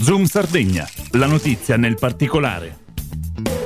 Zoom Sardegna, la notizia nel particolare.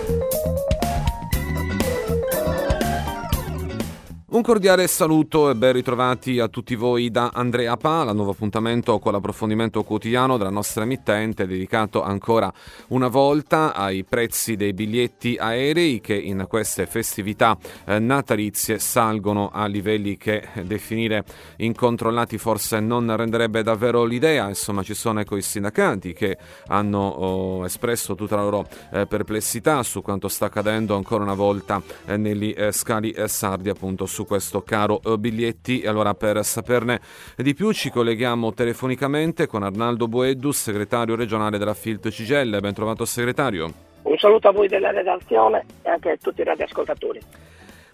Un cordiale saluto e ben ritrovati a tutti voi da Andrea Pala, nuovo appuntamento con l'approfondimento quotidiano della nostra emittente dedicato ancora una volta ai prezzi dei biglietti aerei che in queste festività eh, natalizie salgono a livelli che definire incontrollati forse non renderebbe davvero l'idea, insomma ci sono ecco, i sindacati che hanno oh, espresso tutta la loro eh, perplessità su quanto sta accadendo ancora una volta eh, negli eh, scali eh, sardi appunto su questo caro eh, biglietti. Allora per saperne di più ci colleghiamo telefonicamente con Arnaldo Boeddus, segretario regionale della FILT Cigelle. Ben trovato segretario. Un saluto a voi della redazione e anche a tutti i radioascoltatori.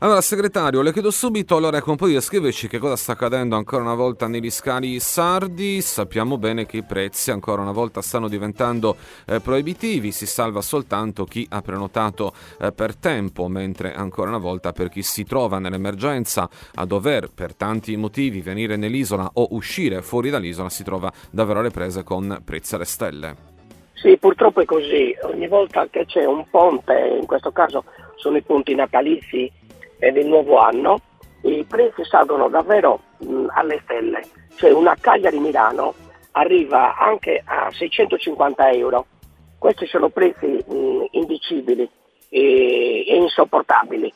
Allora, segretario, le chiedo subito allora ecco di descriverci che cosa sta accadendo ancora una volta negli scali sardi. Sappiamo bene che i prezzi ancora una volta stanno diventando eh, proibitivi, si salva soltanto chi ha prenotato eh, per tempo, mentre ancora una volta per chi si trova nell'emergenza a dover per tanti motivi venire nell'isola o uscire fuori dall'isola si trova davvero alle prese con prezzi alle stelle. Sì, purtroppo è così. Ogni volta che c'è un ponte, in questo caso sono i punti natalizi e del nuovo anno, i prezzi salgono davvero mh, alle stelle. Cioè una Cagliari Milano arriva anche a 650 euro. Questi sono prezzi mh, indicibili e, e insopportabili.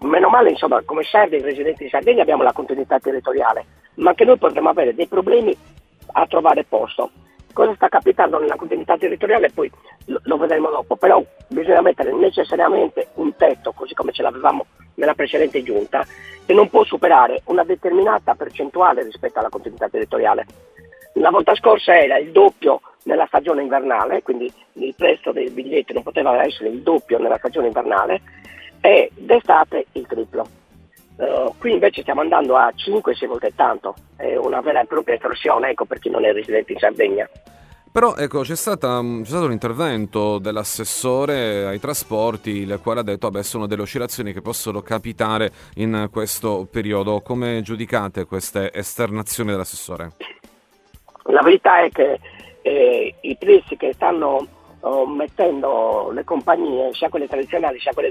Meno male, insomma, come sardi residenti di Sardegna abbiamo la continuità territoriale, ma anche noi potremmo avere dei problemi a trovare posto. Cosa sta capitando nella continuità territoriale poi lo, lo vedremo dopo, però bisogna mettere necessariamente un tetto, così come ce l'avevamo nella precedente giunta, che non può superare una determinata percentuale rispetto alla continuità territoriale. La volta scorsa era il doppio nella stagione invernale, quindi il prezzo dei biglietti non poteva essere il doppio nella stagione invernale, e d'estate il triplo. Uh, qui invece stiamo andando a 5-6 volte tanto, è una vera e propria estorsione ecco, per chi non è residente in Sardegna. Però ecco, c'è, stata, c'è, stato un intervento dell'assessore ai trasporti, il quale ha detto che sono delle oscillazioni che possono capitare in questo periodo. Come giudicate queste esternazioni dell'assessore? La verità è che eh, i prezzi che stanno oh, mettendo le compagnie, sia quelle tradizionali sia quelle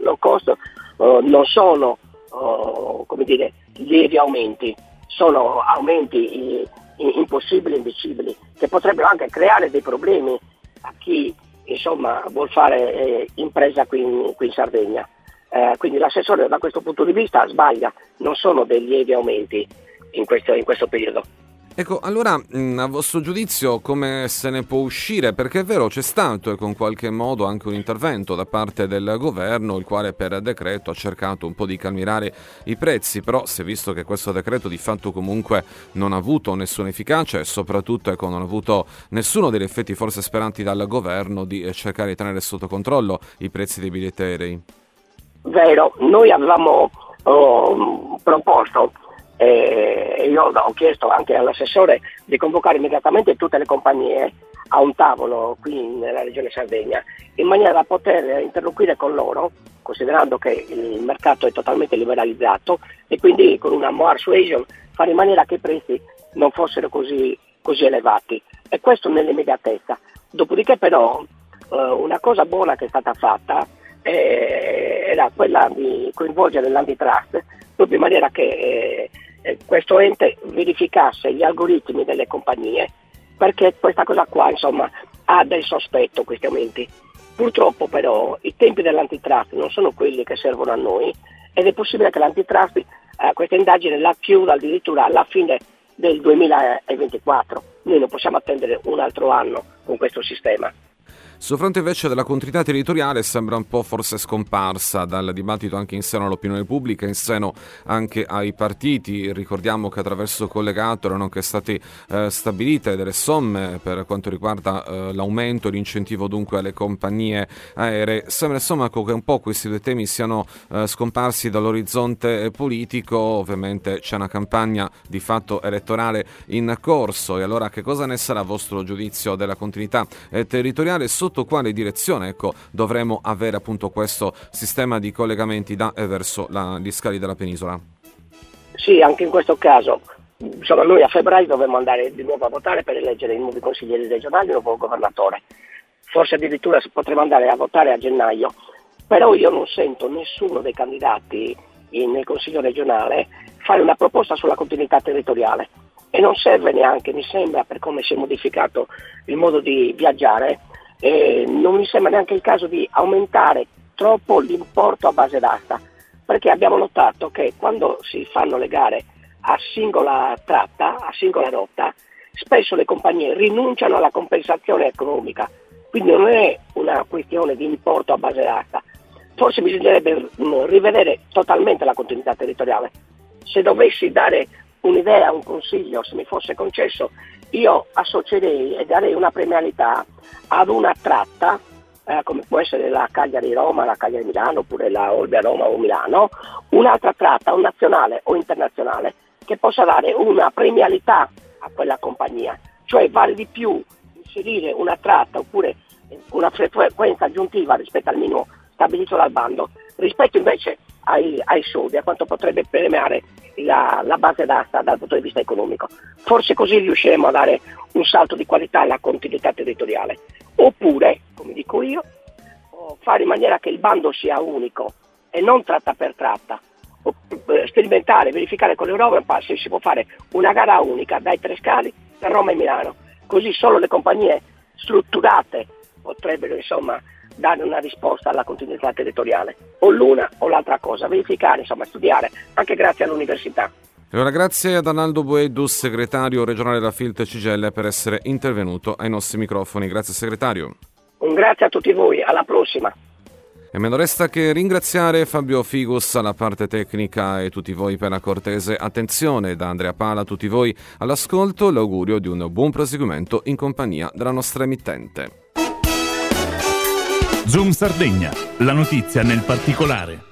low cost, oh, non sono oh, come dire, lievi aumenti, sono aumenti impossibili e indicibili, che potrebbero anche creare dei problemi a chi insomma, vuol fare eh, impresa qui in, qui in Sardegna. Eh, quindi l'assessore da questo punto di vista sbaglia, non sono dei lievi aumenti in questo, in questo periodo. Ecco, allora a vostro giudizio come se ne può uscire? Perché è vero c'è stato ecco, in qualche modo anche un intervento da parte del governo, il quale per decreto ha cercato un po' di calmirare i prezzi, però si è visto che questo decreto di fatto comunque non ha avuto nessuna efficacia e soprattutto ecco, non ha avuto nessuno degli effetti forse speranti dal governo di eh, cercare di tenere sotto controllo i prezzi dei biglietti aerei. Vero, noi avevamo oh, proposto e io ho chiesto anche all'assessore di convocare immediatamente tutte le compagnie a un tavolo qui nella regione Sardegna in maniera da poter interloquire con loro considerando che il mercato è totalmente liberalizzato e quindi con una more suasion fare in maniera che i prezzi non fossero così, così elevati e questo nell'immediatezza. Dopodiché però eh, una cosa buona che è stata fatta eh, era quella di coinvolgere l'antitrust proprio in maniera che eh, eh, questo ente verificasse gli algoritmi delle compagnie perché questa cosa qua insomma ha del sospetto questi aumenti. Purtroppo però i tempi dell'antitrust non sono quelli che servono a noi ed è possibile che l'antitrust eh, questa indagine la chiuda addirittura alla fine del 2024. Noi non possiamo attendere un altro anno con questo sistema. Sul fronte invece della continuità territoriale sembra un po' forse scomparsa dal dibattito anche in seno all'opinione pubblica, in seno anche ai partiti. Ricordiamo che attraverso il collegato erano anche state eh, stabilite delle somme per quanto riguarda eh, l'aumento l'incentivo dunque alle compagnie aeree. Sembra insomma che un po' questi due temi siano eh, scomparsi dall'orizzonte politico. Ovviamente c'è una campagna di fatto elettorale in corso e allora che cosa ne sarà a vostro giudizio della continuità eh, territoriale? Sotto quale direzione ecco, dovremo avere appunto questo sistema di collegamenti da e verso la, gli scali della penisola? Sì, anche in questo caso insomma, noi a febbraio dovremmo andare di nuovo a votare per eleggere i nuovi consiglieri regionali e il nuovo governatore. Forse addirittura potremmo andare a votare a gennaio, però io non sento nessuno dei candidati nel Consiglio regionale fare una proposta sulla continuità territoriale e non serve neanche, mi sembra, per come si è modificato il modo di viaggiare, eh, non mi sembra neanche il caso di aumentare troppo l'importo a base d'asta, perché abbiamo notato che quando si fanno le gare a singola tratta, a singola rotta, spesso le compagnie rinunciano alla compensazione economica, quindi non è una questione di importo a base d'asta. Forse bisognerebbe mm, rivedere totalmente la continuità territoriale. Se dovessi dare un'idea, un consiglio, se mi fosse concesso, io associerei e darei una premialità ad una tratta, eh, come può essere la Cagliari-Roma, la Cagliari-Milano, oppure la Olbia-Roma o Milano, un'altra tratta, un nazionale o internazionale, che possa dare una premialità a quella compagnia, cioè vale di più inserire una tratta oppure una frequenza aggiuntiva rispetto al minimo stabilito dal bando, rispetto invece ai, ai soldi, a quanto potrebbe premiare la, la, base d'asta dal punto di vista economico. Forse così riusciremo a dare un salto di qualità alla continuità territoriale. Oppure, come dico io, fare in maniera che il bando sia unico e non tratta per tratta. Eh, sperimentare, verificare con l'Europa se si può fare una gara unica dai tre scali per Roma e Milano. Così solo le compagnie strutturate potrebbero insomma dare una risposta alla continuità territoriale, o l'una o l'altra cosa, verificare, insomma studiare, anche grazie all'università. E ora grazie ad Analdo Boedus, segretario regionale della Filt Cigelle, per essere intervenuto ai nostri microfoni. Grazie segretario. Un grazie a tutti voi, alla prossima. E me non resta che ringraziare Fabio Figus alla parte tecnica e tutti voi per la cortese attenzione. Da Andrea Pala a tutti voi all'ascolto l'augurio di un buon proseguimento in compagnia della nostra emittente. Zoom Sardegna, la notizia nel particolare.